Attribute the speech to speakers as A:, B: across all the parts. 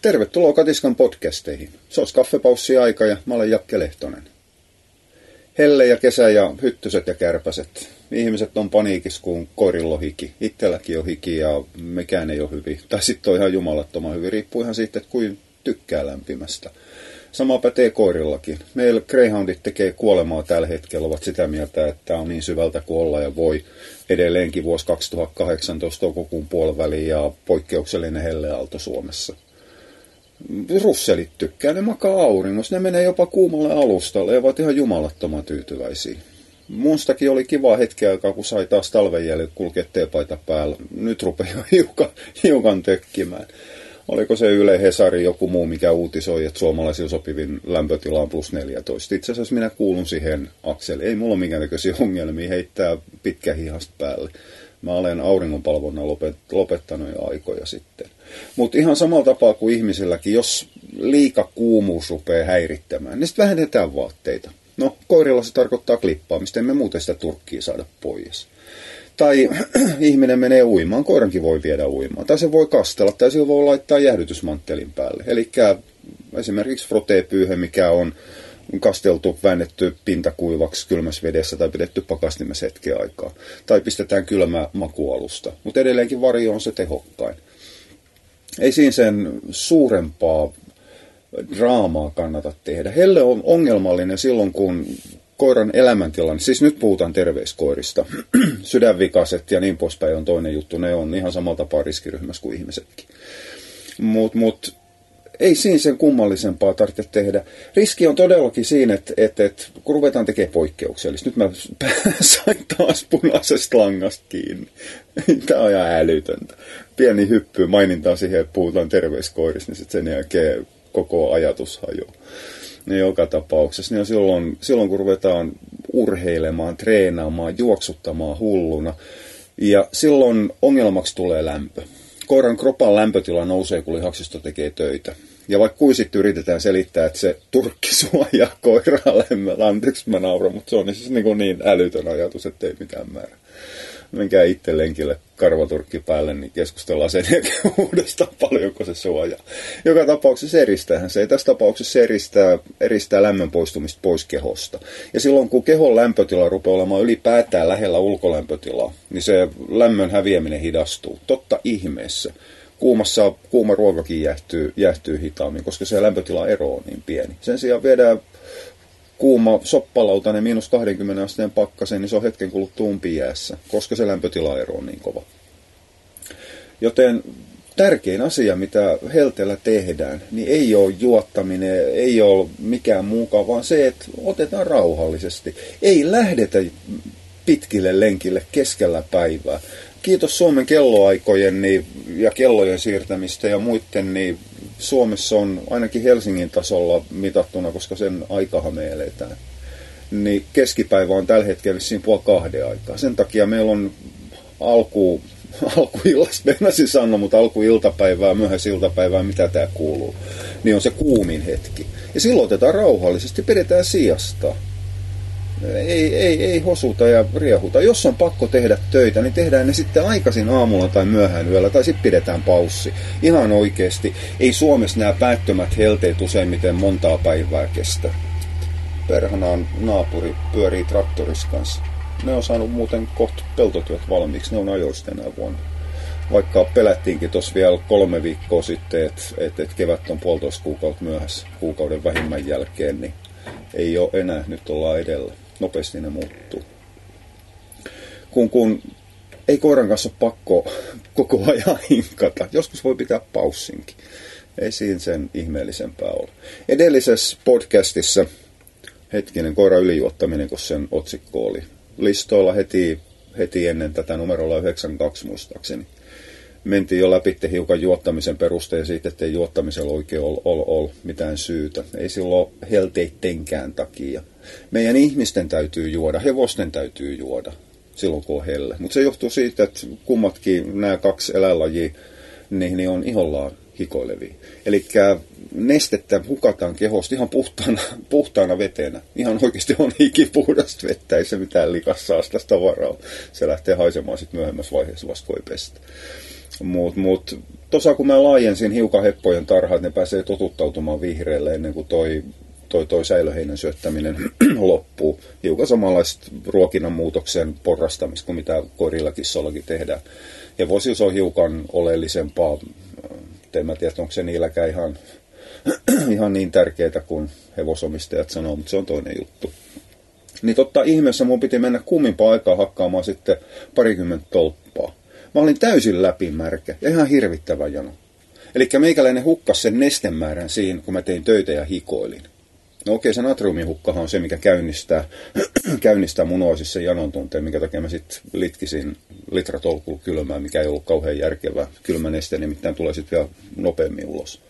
A: Tervetuloa Katiskan podcasteihin. Se olisi kaffepaussi aika ja mä olen Jakke Lehtonen. Helle ja kesä ja hyttyset ja kärpäset. Ihmiset on paniikis, kun koirilla on hiki. Itselläkin on hiki ja mekään ei ole hyvin. Tai sitten on ihan jumalattoman hyvin. Riippuu ihan siitä, että kuin tykkää lämpimästä. Sama pätee koirillakin. Meillä Greyhoundit tekee kuolemaa tällä hetkellä, ovat sitä mieltä, että on niin syvältä kuin olla ja voi edelleenkin vuosi 2018 toukokuun puoliväliin ja poikkeuksellinen helleaalto Suomessa. Russelit tykkää, ne makaa auringossa, ne menee jopa kuumalle alustalle ja ovat ihan jumalattoman tyytyväisiä. Mustakin oli kiva hetki aikaa, kun sai taas talven jälkeen kulkea teepaita päällä. Nyt rupeaa hiukan, hiukan tökkimään oliko se Yle Hesari joku muu, mikä uutisoi, että suomalaisilla sopivin lämpötila on plus 14. Itse asiassa minä kuulun siihen akseli. Ei mulla minkäännäköisiä ongelmia heittää pitkä hihasta päälle. Mä olen auringonpalvonnan lopet, lopettanut jo aikoja sitten. Mutta ihan samalla tapaa kuin ihmisilläkin, jos liika kuumuus rupeaa häirittämään, niin sitten vähennetään vaatteita. No, koirilla se tarkoittaa klippaamista, emme muuten sitä turkkia saada pois. Tai ihminen menee uimaan, koirankin voi viedä uimaan. Tai se voi kastella, tai se voi laittaa jäähdytysmanttelin päälle. Eli esimerkiksi frotepyyhe, mikä on kasteltu, väännetty pintakuivaksi kylmässä vedessä tai pidetty pakastimessa hetken aikaa. Tai pistetään kylmä makualusta. Mutta edelleenkin vario on se tehokkain. Ei siinä sen suurempaa draamaa kannata tehdä. Helle on ongelmallinen silloin, kun koiran elämäntilanne, siis nyt puhutaan terveiskoirista, sydänvikaset ja niin poispäin on toinen juttu, ne on ihan samalla tapaa riskiryhmässä kuin ihmisetkin. Mutta mut, ei siinä sen kummallisempaa tarvitse tehdä. Riski on todellakin siinä, että, että, että kun ruvetaan tekemään poikkeuksellista, nyt mä sain taas punaisesta langasta kiinni. Tämä on ihan älytöntä. Pieni hyppy mainintaan siihen, että puhutaan terveiskoirista, niin sen jälkeen koko ajatus hajoaa niin joka tapauksessa, niin silloin, silloin kun ruvetaan urheilemaan, treenaamaan, juoksuttamaan hulluna, ja silloin ongelmaksi tulee lämpö. Koiran kropan lämpötila nousee, kun lihaksisto tekee töitä. Ja vaikka kuin sitten yritetään selittää, että se turkki suojaa koiraa lämmöllä, anteeksi mä nauran, mutta se on siis niin, niin älytön ajatus, että ei mitään määrä menkää itse lenkille karvaturkki päälle, niin keskustellaan sen jälkeen uudestaan paljonko se suojaa. Joka tapauksessa eristäähän se. Tässä tapauksessa se eristää, eristää lämmön poistumista pois kehosta. Ja silloin kun kehon lämpötila rupeaa olemaan ylipäätään lähellä ulkolämpötilaa, niin se lämmön häviäminen hidastuu. Totta ihmeessä kuumassa kuuma ruokakin jäähtyy, jäähtyy hitaammin, koska se lämpötila ero on niin pieni. Sen sijaan viedään kuuma soppalautainen miinus 20 asteen pakkasen, niin se on hetken kuluttua jäässä, koska se lämpötilaero on niin kova. Joten tärkein asia, mitä helteellä tehdään, niin ei ole juottaminen, ei ole mikään muukaan, vaan se, että otetaan rauhallisesti. Ei lähdetä pitkille lenkille keskellä päivää. Kiitos Suomen kelloaikojen niin, ja kellojen siirtämistä ja muiden, niin Suomessa on ainakin Helsingin tasolla mitattuna, koska sen aikahan me eletään, niin keskipäivä on tällä hetkellä siinä puoli kahden aikaa. Sen takia meillä on alku, alkuillasta, meinasin sanoa, mutta alkuiltapäivää, myöhäisiltapäivää, mitä tämä kuuluu, niin on se kuumin hetki. Ja silloin otetaan rauhallisesti, pidetään sijasta ei, ei, ei hosuta ja riehuta. Jos on pakko tehdä töitä, niin tehdään ne sitten aikaisin aamulla tai myöhään yöllä, tai sitten pidetään paussi. Ihan oikeasti. Ei Suomessa nämä päättömät helteet useimmiten montaa päivää kestä. Perhanaan naapuri pyörii traktoris kanssa. Ne on saanut muuten kohta peltotyöt valmiiksi, ne on ajoista enää vuonna. Vaikka pelättiinkin tuossa vielä kolme viikkoa sitten, että et, et kevät on puolitoista kuukautta myöhässä kuukauden vähimmän jälkeen, niin ei ole enää, nyt ollaan edellä nopeasti ne muuttuu. Kun, kun ei koiran kanssa ole pakko koko ajan hinkata. Joskus voi pitää paussinkin. Ei siinä sen ihmeellisempää ole. Edellisessä podcastissa hetkinen koira ylijuottaminen, kun sen otsikko oli listoilla heti, heti ennen tätä numerolla 92 muistaakseni. Mentiin jo läpi hiukan juottamisen perusteella siitä, että ei juottamisella oikein ole ol, ol mitään syytä. Ei silloin helteittenkään takia meidän ihmisten täytyy juoda, hevosten täytyy juoda silloin kun on helle. Mutta se johtuu siitä, että kummatkin nämä kaksi eläinlajia niin, niin on ihollaan hikoileviä. Eli nestettä hukataan kehosta ihan puhtaana, puhtaana vetenä. Ihan oikeasti on hikipuhdasta vettä, ei se mitään likassa tästä tavaraa. Se lähtee haisemaan sitten myöhemmässä vaiheessa vasta pestä. Mutta mut, tuossa kun mä laajensin hiukan heppojen tarhaa, että ne pääsee totuttautumaan vihreälle ennen kuin toi, toi, toi säilöheinän syöttäminen loppuu. Hiukan samanlaista ruokinnan muutoksen porrastamista kuin mitä koirilla kissollakin tehdään. Hevosius on hiukan oleellisempaa. En mä tiedä, onko se niilläkään ihan, ihan niin tärkeää kuin hevosomistajat sanoo, mutta se on toinen juttu. Niin totta ihmeessä mun piti mennä kummimpaa aikaa hakkaamaan sitten parikymmentä tolppaa. Mä olin täysin läpimärkä ja ihan hirvittävä jano. Eli meikäläinen hukkas sen nestemäärän siinä, kun mä tein töitä ja hikoilin. No okei, se natriumihukkahan on se, mikä käynnistää, käynnistää mun oisissa janon tunteen, minkä takia mä sitten litkisin litratolkulla kylmää, mikä ei ollut kauhean järkevää. Kylmä neste nimittäin tulee sitten vielä nopeammin ulos.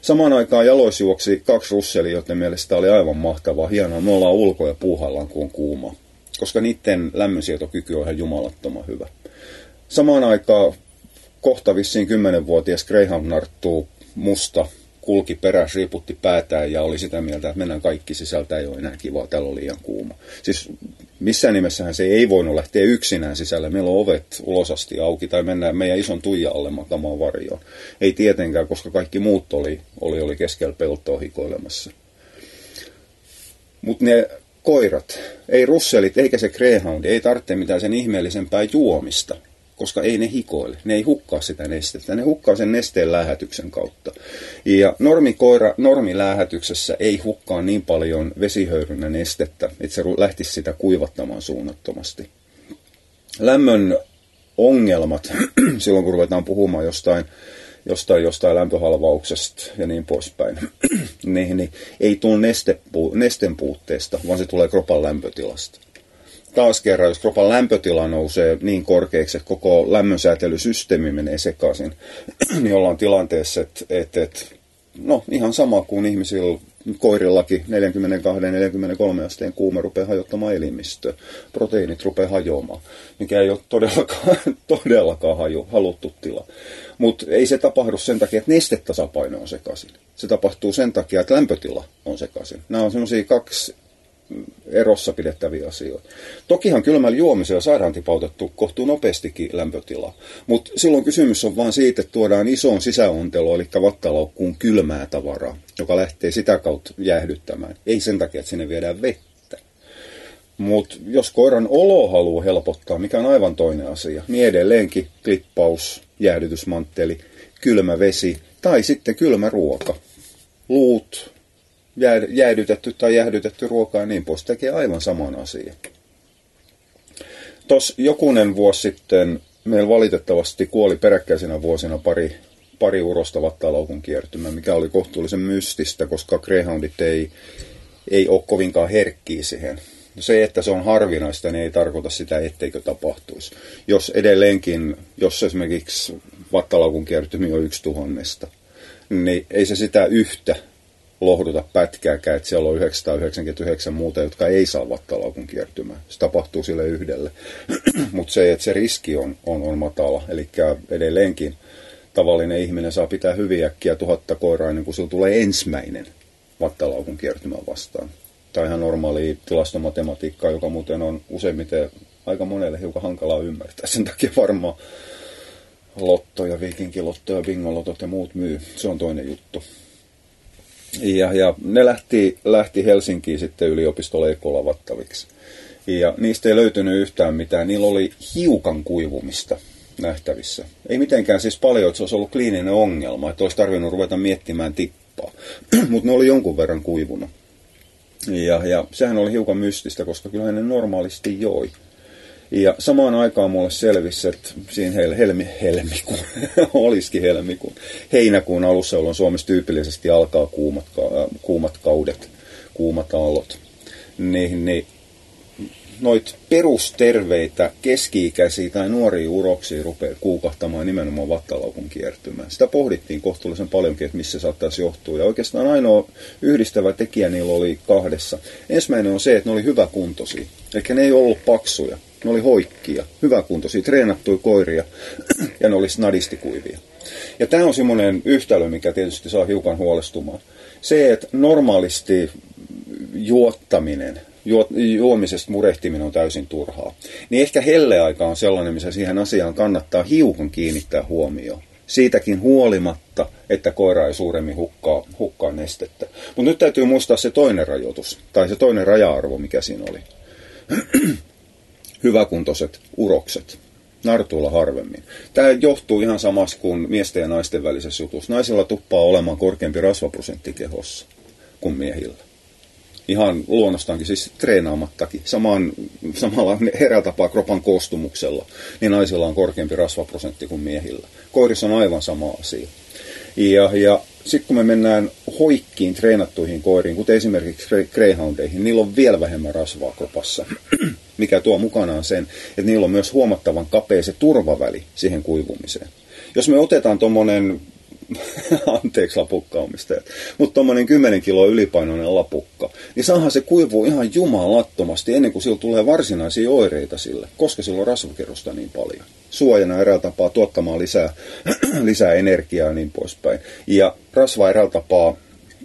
A: Samaan aikaan jaloissa juoksi kaksi russelia, joiden mielestä oli aivan mahtavaa, hienoa. Me ollaan ulko- ja puuhallaan, kun on kuuma. Koska niiden lämmönsietokyky on ihan jumalattoman hyvä. Samaan aikaan kohta vissiin kymmenenvuotias Greyhound narttuu musta kulki perässä, riiputti päätään ja oli sitä mieltä, että mennään kaikki sisältä, ei ole enää kivaa, täällä on liian kuuma. Siis missään nimessähän se ei voinut lähteä yksinään sisälle. Meillä on ovet ulosasti auki tai mennään meidän ison tuija alle makamaan varjoon. Ei tietenkään, koska kaikki muut oli, oli, oli keskellä peltoa hikoilemassa. Mutta ne koirat, ei russelit eikä se greyhound, ei tarvitse mitään sen ihmeellisempää juomista – koska ei ne hikoile. Ne ei hukkaa sitä nestettä. Ne hukkaa sen nesteen lähetyksen kautta. Ja normikoira normilähetyksessä ei hukkaa niin paljon vesihöyrynä nestettä, että se lähtisi sitä kuivattamaan suunnattomasti. Lämmön ongelmat, silloin kun ruvetaan puhumaan jostain, jostain, jostain lämpöhalvauksesta ja niin poispäin, niin, niin ei tule nesten puutteesta, vaan se tulee kropan lämpötilasta taas kerran, jos kropan lämpötila nousee niin korkeaksi, että koko lämmönsäätelysysteemi menee sekaisin, niin ollaan tilanteessa, että, että, että no ihan sama kuin ihmisillä koirillakin 42-43 asteen kuume rupeaa hajottamaan elimistöä. Proteiinit rupeaa hajoamaan, mikä ei ole todellakaan, todellakaan haju, haluttu tila. Mutta ei se tapahdu sen takia, että nestetasapaino on sekaisin. Se tapahtuu sen takia, että lämpötila on sekaisin. Nämä on semmoisia kaksi erossa pidettäviä asioita. Tokihan kylmällä juomisella saadaan tipautettu kohtuu nopeastikin lämpötila, mutta silloin kysymys on vain siitä, että tuodaan isoon sisäonteloon, eli vattalaukkuun kylmää tavaraa, joka lähtee sitä kautta jäähdyttämään. Ei sen takia, että sinne viedään vettä. Mutta jos koiran olo haluaa helpottaa, mikä on aivan toinen asia, niin edelleenkin klippaus, jäähdytysmantteli, kylmä vesi tai sitten kylmä ruoka. Luut, jäädytetty tai jäähdytetty ruoka ja niin pois tekee aivan saman asian. Tos jokunen vuosi sitten meillä valitettavasti kuoli peräkkäisinä vuosina pari, pari urosta vattalaukun kiertymä, mikä oli kohtuullisen mystistä, koska greyhoundit ei, ei ole kovinkaan herkkiä siihen. Se, että se on harvinaista, niin ei tarkoita sitä, etteikö tapahtuisi. Jos edelleenkin, jos esimerkiksi vattalaukun kiertymi on yksi tuhannesta, niin ei se sitä yhtä lohduta pätkääkään, että siellä on 999 muuta, jotka ei saa vattalaukun kiertymään. Se tapahtuu sille yhdelle. Mutta se, että se riski on, on, on matala, eli edelleenkin tavallinen ihminen saa pitää hyviä äkkiä tuhatta koiraa ennen kuin sillä tulee ensimmäinen vattalaukun kiertymä vastaan. Tai ihan normaali tilastomatematiikkaa, joka muuten on useimmiten aika monelle hiukan hankalaa ymmärtää. Sen takia varmaan lottoja, viikinkilottoja, bingolotot ja muut myy. Se on toinen juttu. Ja, ja ne lähti, lähti Helsinkiin sitten yliopistolle ekolavattaviksi. Ja niistä ei löytynyt yhtään mitään. Niillä oli hiukan kuivumista nähtävissä. Ei mitenkään siis paljon, että se olisi ollut kliininen ongelma, että olisi tarvinnut ruveta miettimään tippaa. Mutta ne oli jonkun verran kuivunut. Ja, ja sehän oli hiukan mystistä, koska kyllähän ne normaalisti joi. Ja samaan aikaan mulle selvisi, että siinä hel, helmi, helmikuun, olisikin helmikuun, heinäkuun alussa, jolloin Suomessa tyypillisesti alkaa kuumat, kuumat kaudet, kuumat aallot, niin, niin noit perusterveitä keski-ikäisiä tai nuoria uroksia rupeaa kuukahtamaan nimenomaan vattalaukun kiertymään. Sitä pohdittiin kohtuullisen paljonkin, että missä saattaisi johtua. Ja oikeastaan ainoa yhdistävä tekijä niillä oli kahdessa. Ensimmäinen on se, että ne oli hyväkuntoisia. Eli ne ei ollut paksuja. Ne oli hoikkia, hyväkuntoisia, treenattuja koiria ja ne oli snadistikuivia. Ja tämä on semmoinen yhtälö, mikä tietysti saa hiukan huolestumaan. Se, että normaalisti juottaminen juomisesta murehtiminen on täysin turhaa. Niin ehkä helleaika on sellainen, missä siihen asiaan kannattaa hiukan kiinnittää huomioon. Siitäkin huolimatta, että koira ei suuremmin hukkaa, hukkaa nestettä. Mutta nyt täytyy muistaa se toinen rajoitus, tai se toinen raja-arvo, mikä siinä oli. Hyväkuntoiset urokset. Nartuilla harvemmin. Tämä johtuu ihan samasta kuin miesten ja naisten välisessä jutussa. Naisilla tuppaa olemaan korkeampi rasvaprosentti kehossa kuin miehillä ihan luonnostaankin, siis treenaamattakin, samaan, samalla herätapaa kropan koostumuksella, niin naisilla on korkeampi rasvaprosentti kuin miehillä. Koirissa on aivan sama asia. Ja, ja sitten kun me mennään hoikkiin treenattuihin koiriin, kuten esimerkiksi greyhoundeihin, niillä on vielä vähemmän rasvaa kropassa, mikä tuo mukanaan sen, että niillä on myös huomattavan kapea se turvaväli siihen kuivumiseen. Jos me otetaan tuommoinen anteeksi lapukkaomistajat, mutta tuommoinen 10 kiloa ylipainoinen lapukka, niin saahan se kuivuu ihan jumalattomasti ennen kuin sillä tulee varsinaisia oireita sille, koska sillä on rasvakerrosta niin paljon. Suojana eräällä tapaa tuottamaan lisää, lisää energiaa ja niin poispäin. Ja rasva eräällä tapaa,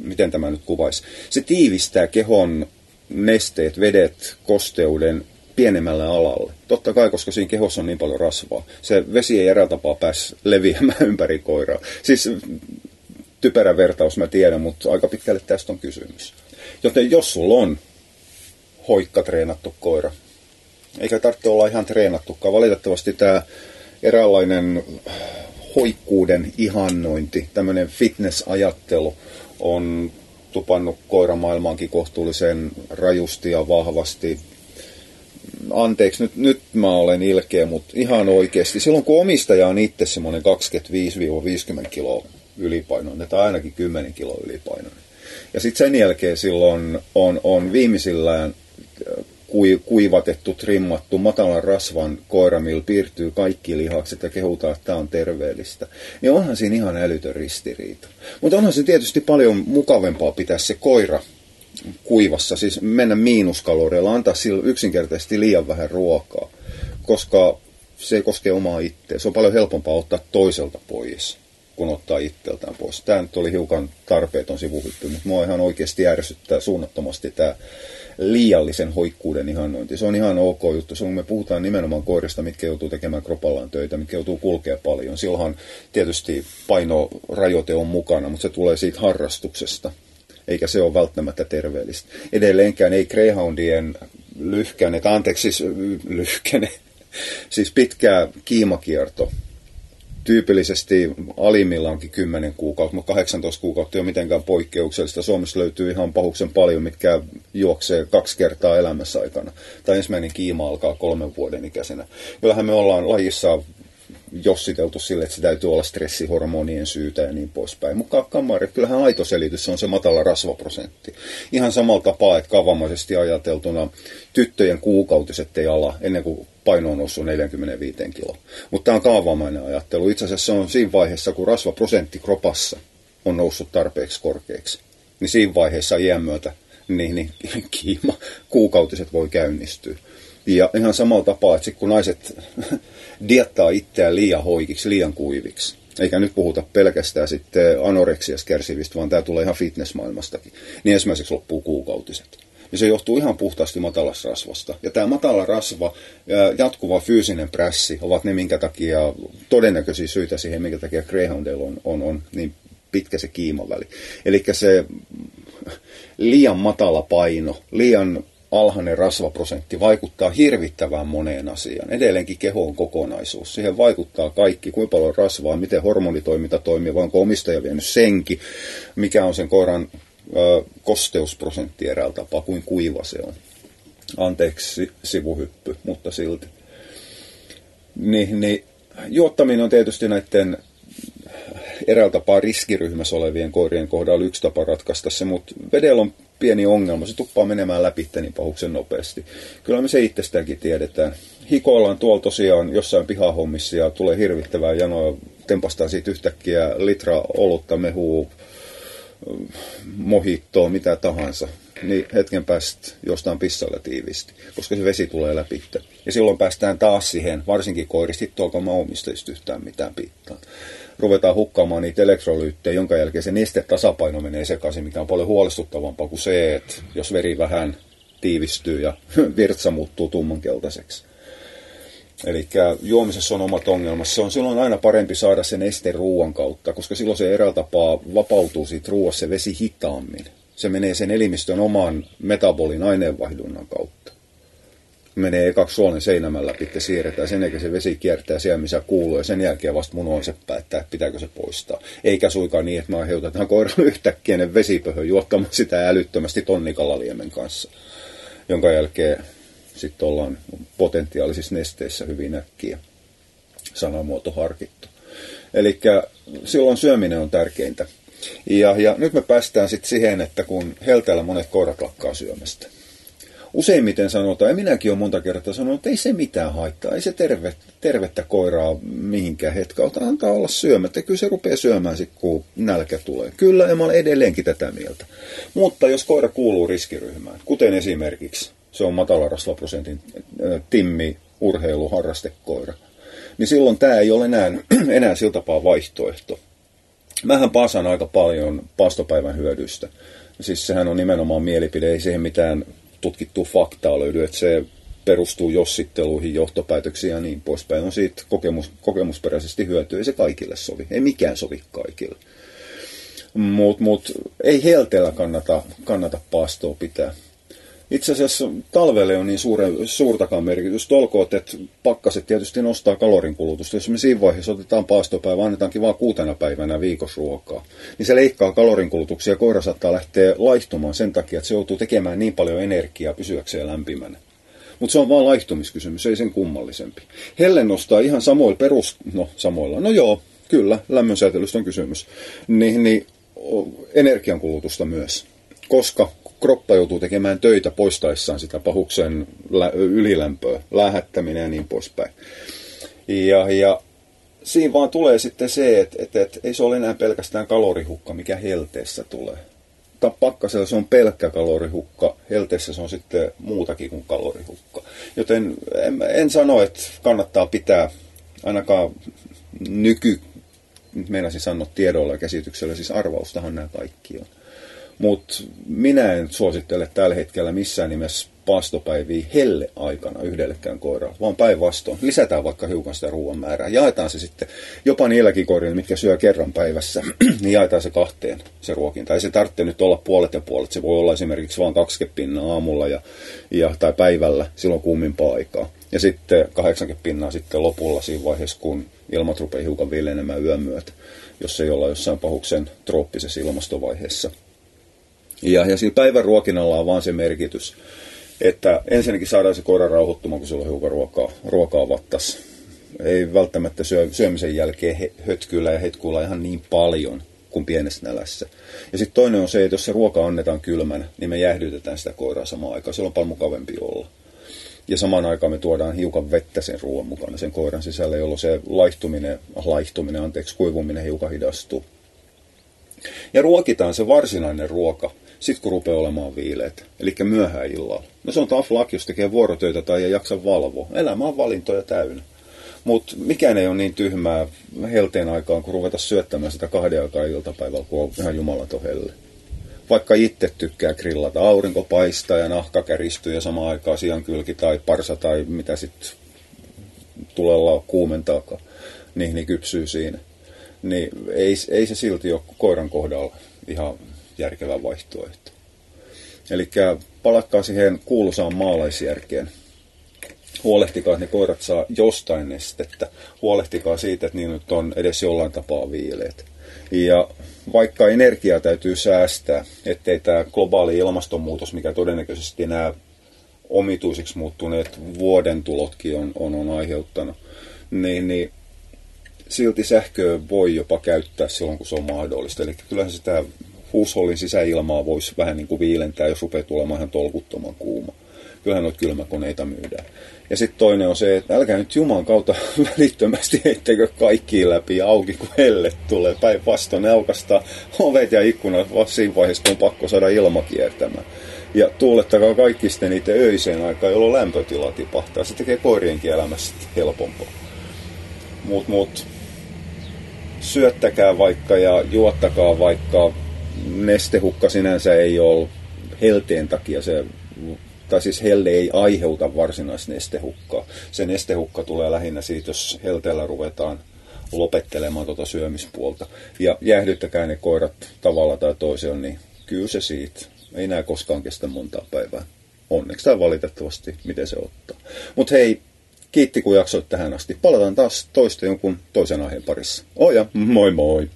A: miten tämä nyt kuvaisi, se tiivistää kehon nesteet, vedet, kosteuden pienemmälle alalle. Totta kai, koska siinä kehossa on niin paljon rasvaa. Se vesi ei eräällä tapaa pääs leviämään ympäri koiraa. Siis typerä vertaus mä tiedän, mutta aika pitkälle tästä on kysymys. Joten jos sulla on hoikka treenattu koira, eikä tarvitse olla ihan treenattukaan. Valitettavasti tämä eräänlainen hoikkuuden ihannointi, tämmöinen fitness-ajattelu on tupannut koiramaailmaankin kohtuullisen rajusti ja vahvasti anteeksi, nyt, nyt mä olen ilkeä, mutta ihan oikeasti, silloin kun omistaja on itse semmoinen 25-50 kiloa ylipainoinen, tai ainakin 10 kiloa ylipainoinen. Ja sitten sen jälkeen silloin on, on viimeisillään äh, kuivatettu, trimmattu, matalan rasvan koira, millä piirtyy kaikki lihakset ja kehutaan, että tämä on terveellistä. Niin onhan siinä ihan älytön ristiriita. Mutta onhan se tietysti paljon mukavempaa pitää se koira kuivassa, siis mennä miinuskaloreilla, antaa sille yksinkertaisesti liian vähän ruokaa, koska se ei koske omaa itseä. Se on paljon helpompaa ottaa toiselta pois, kun ottaa itseltään pois. Tämä nyt oli hiukan tarpeeton sivuhyppy, mutta mua ihan oikeasti ärsyttää suunnattomasti tämä liiallisen hoikkuuden ihannointi. Se on ihan ok juttu. Se on, me puhutaan nimenomaan koirista, mitkä joutuu tekemään kropallaan töitä, mitkä joutuu kulkea paljon. Silloin tietysti painorajoite on mukana, mutta se tulee siitä harrastuksesta eikä se ole välttämättä terveellistä. Edelleenkään ei Greyhoundien lyhkäne, anteeksi siis lyhkäne, siis pitkä kiimakierto, tyypillisesti alimmillaankin 10 kuukautta, mutta 18 kuukautta ei ole mitenkään poikkeuksellista. Suomessa löytyy ihan pahuksen paljon, mitkä juoksee kaksi kertaa elämässä aikana. Tai ensimmäinen kiima alkaa kolmen vuoden ikäisenä. Kyllähän me ollaan lajissa jossiteltu sille, että se täytyy olla stressihormonien syytä ja niin poispäin. Mutta kamari, kyllähän aito selitys on se matala rasvaprosentti. Ihan samalla tapaa, että kavamaisesti ajateltuna tyttöjen kuukautiset ei ala ennen kuin paino on noussut 45 kiloa. Mutta tämä on kaavamainen ajattelu. Itse asiassa se on siinä vaiheessa, kun rasvaprosentti kropassa on noussut tarpeeksi korkeaksi. Niin siinä vaiheessa iän myötä niin, niin kiima, kuukautiset voi käynnistyä. Ja ihan samalla tapaa, että kun naiset diettaa itseään liian hoikiksi, liian kuiviksi, eikä nyt puhuta pelkästään sitten anoreksias kärsivistä, vaan tämä tulee ihan fitnessmaailmastakin, niin ensimmäiseksi loppuu kuukautiset. Ja se johtuu ihan puhtaasti matalasta rasvasta. Ja tämä matala rasva ja jatkuva fyysinen prässi ovat ne, minkä takia todennäköisiä syitä siihen, minkä takia Greyhoundilla on, on, on niin pitkä se kiimaväli. Eli se liian matala paino, liian alhainen rasvaprosentti vaikuttaa hirvittävään moneen asiaan. Edelleenkin keho on kokonaisuus. Siihen vaikuttaa kaikki, kuinka paljon rasvaa, miten hormonitoiminta toimii, vai onko omistaja vienyt senki, mikä on sen koiran ö, kosteusprosentti eräällä tapaa, kuin kuiva se on. Anteeksi sivuhyppy, mutta silti. Niin, niin, juottaminen on tietysti näiden eräällä tapaa riskiryhmässä olevien koirien kohdalla yksi tapa ratkaista se, mutta vedellä on pieni ongelma, se tuppaa menemään läpi niin pahuksen nopeasti. Kyllä me se itsestäänkin tiedetään. Hikoillaan tuolla tosiaan jossain pihahommissa ja tulee hirvittävää janoa, tempastaa siitä yhtäkkiä litra olutta, mehuu, mohittoa, mitä tahansa, niin hetken päästä jostain pissalle tiivisti, koska se vesi tulee läpi. Ja silloin päästään taas siihen, varsinkin koiristi, tuolko mä omistajista yhtään mitään pittaa ruvetaan hukkaamaan niitä elektrolyyttejä, jonka jälkeen se nestetasapaino menee sekaisin, mikä on paljon huolestuttavampaa kuin se, että jos veri vähän tiivistyy ja virtsa muuttuu tummankeltaiseksi. Eli juomisessa on omat ongelmat. Se on silloin aina parempi saada sen este ruoan kautta, koska silloin se eräällä tapaa vapautuu siitä ruoassa se vesi hitaammin. Se menee sen elimistön oman metabolin aineenvaihdunnan kautta. Menee ekaksi suolen seinämän läpi, siirretään, sen jälkeen se vesi kiertää siellä, missä kuuluu, ja sen jälkeen vasta mun on se päättää, pitääkö se poistaa. Eikä suikaan niin, että me aiheutetaan koiran yhtäkkiä vesipöhö juottamaan sitä älyttömästi tonnikalaliemen kanssa, jonka jälkeen sitten ollaan potentiaalisissa nesteissä hyvin äkkiä sanamuoto harkittu. Eli silloin syöminen on tärkeintä. Ja, ja nyt me päästään sitten siihen, että kun helteellä monet koirat lakkaa syömästä. Useimmiten sanotaan, ja minäkin olen monta kertaa sanonut, että ei se mitään haittaa, ei se terve, tervettä koiraa mihinkään hetkeltä, antaa olla syömättä. Kyllä se rupeaa syömään sitten, kun nälkä tulee. Kyllä, ja mä olen edelleenkin tätä mieltä. Mutta jos koira kuuluu riskiryhmään, kuten esimerkiksi se on matalarasvaprosentin timmi urheiluharrastekoira, niin silloin tämä ei ole enää, enää sillä tapaa vaihtoehto. Mähän pasan aika paljon paastopäivän hyödyistä. Siis sehän on nimenomaan mielipide, ei siihen mitään tutkittua faktaa löydy, että se perustuu jossitteluihin, johtopäätöksiin ja niin poispäin. On siitä kokemus, kokemusperäisesti hyötyä, ei se kaikille sovi, ei mikään sovi kaikille. Mutta mut, ei helteellä kannata, kannata paastoa pitää itse asiassa talvelle on niin suure, suurtakaan merkitys. Olkoon, että pakkaset tietysti nostaa kalorin kulutusta. Jos me siinä vaiheessa otetaan paastopäivä, annetaankin vain kuutena päivänä viikossa ruokaa, niin se leikkaa kalorin kulutuksia ja koira saattaa lähteä laihtumaan sen takia, että se joutuu tekemään niin paljon energiaa pysyäkseen lämpimänä. Mutta se on vain laihtumiskysymys, ei sen kummallisempi. Helle nostaa ihan samoilla perus... No, samoilla. No joo, kyllä, lämmönsäätelystä on kysymys. Niin, niin energiankulutusta myös. Koska kroppa joutuu tekemään töitä poistaessaan sitä pahuksen ylilämpöä, lähettäminen ja niin poispäin. Ja, ja siinä vaan tulee sitten se, että, että, että ei se ole enää pelkästään kalorihukka, mikä helteessä tulee. Pakkasella se on pelkkä kalorihukka, helteessä se on sitten muutakin kuin kalorihukka. Joten en, en sano, että kannattaa pitää ainakaan nyky, meinasin sanoa tiedolla ja käsityksellä, siis arvaustahan nämä kaikki on. Mutta minä en suosittele tällä hetkellä missään nimessä paastopäiviä helle aikana yhdellekään koiraan, vaan päinvastoin. Lisätään vaikka hiukan sitä ruoan määrää. Jaetaan se sitten jopa niilläkin koirilla, mitkä syö kerran päivässä, niin jaetaan se kahteen se ruokinta. Ei se tarvitse nyt olla puolet ja puolet. Se voi olla esimerkiksi vain 20 pinnaa aamulla ja, ja, tai päivällä silloin kuumimpaa aikaa. Ja sitten 80 pinnaa sitten lopulla siinä vaiheessa, kun ilmat rupeaa hiukan viilenemään yön myötä, jos ei olla jossain pahuksen trooppisessa ilmastovaiheessa – ja, ja sillä päivän ruokinnalla on vaan se merkitys, että ensinnäkin saadaan se koira rauhoittumaan, kun sillä on hiukan ruokaa, ruokaa vattas. Ei välttämättä syö, syömisen jälkeen he, hötkyillä ja hetkuilla ihan niin paljon kuin pienessä nälässä. Ja sitten toinen on se, että jos se ruoka annetaan kylmänä, niin me jäähdytetään sitä koiraa samaan aikaan. Silloin on paljon mukavampi olla. Ja samaan aikaan me tuodaan hiukan vettä sen ruoan mukana sen koiran sisälle, jolloin se laihtuminen, laihtuminen, anteeksi, kuivuminen hiukan hidastuu. Ja ruokitaan se varsinainen ruoka sitten kun rupeaa olemaan viileet, eli myöhään illalla. No se on tough luck, jos tekee vuorotöitä tai ei jaksa valvoa. Elämä on valintoja täynnä. Mutta mikään ei ole niin tyhmää helteen aikaan, kun ruveta syöttämään sitä kahden aikaa iltapäivällä, kun on ihan jumalaton. Vaikka itse tykkää grillata, aurinko paistaa ja nahka käristyy ja samaan aikaan siankylki tai parsa tai mitä sitten tulella kuumentaakaan, niin, niin kypsyy siinä. Niin ei, ei se silti ole koiran kohdalla ihan järkevä vaihtoehto. Eli palatkaa siihen kuuluisaan maalaisjärkeen. Huolehtikaa, että ne koirat saa jostain nestettä. Huolehtikaa siitä, että niin nyt on edes jollain tapaa viileet. Ja vaikka energiaa täytyy säästää, ettei tämä globaali ilmastonmuutos, mikä todennäköisesti nämä omituisiksi muuttuneet vuoden tulotkin on, on, on aiheuttanut, niin, niin silti sähköä voi jopa käyttää silloin, kun se on mahdollista. Eli kyllähän sitä huushollin sisäilmaa voisi vähän niin kuin viilentää, jos rupeaa tulemaan ihan tolkuttoman kuuma. Kyllähän noita kylmäkoneita myydään. Ja sitten toinen on se, että älkää nyt Juman kautta välittömästi heittekö kaikki läpi auki, kun helle tulee. Päinvastoin ne aukastaa ovet ja ikkunat siinä vaiheessa, on pakko saada ilma kiertämään. Ja tuulettakaa kaikki sitten niitä öiseen aikaan, jolloin lämpötila tipahtaa. Se tekee koirienkin elämästä helpompaa. Mut, mut, syöttäkää vaikka ja juottakaa vaikka nestehukka sinänsä ei ole helteen takia se tai siis helle ei aiheuta varsinaista nestehukkaa. Se nestehukka tulee lähinnä siitä, jos helteellä ruvetaan lopettelemaan tuota syömispuolta. Ja jäähdyttäkää ne koirat tavalla tai toisella, niin kyllä se siitä. Ei näe koskaan kestä monta päivää. Onneksi tai valitettavasti, miten se ottaa. Mutta hei, kiitti kun jaksoit tähän asti. Palataan taas toista jonkun toisen aiheen parissa. Oja, moi moi!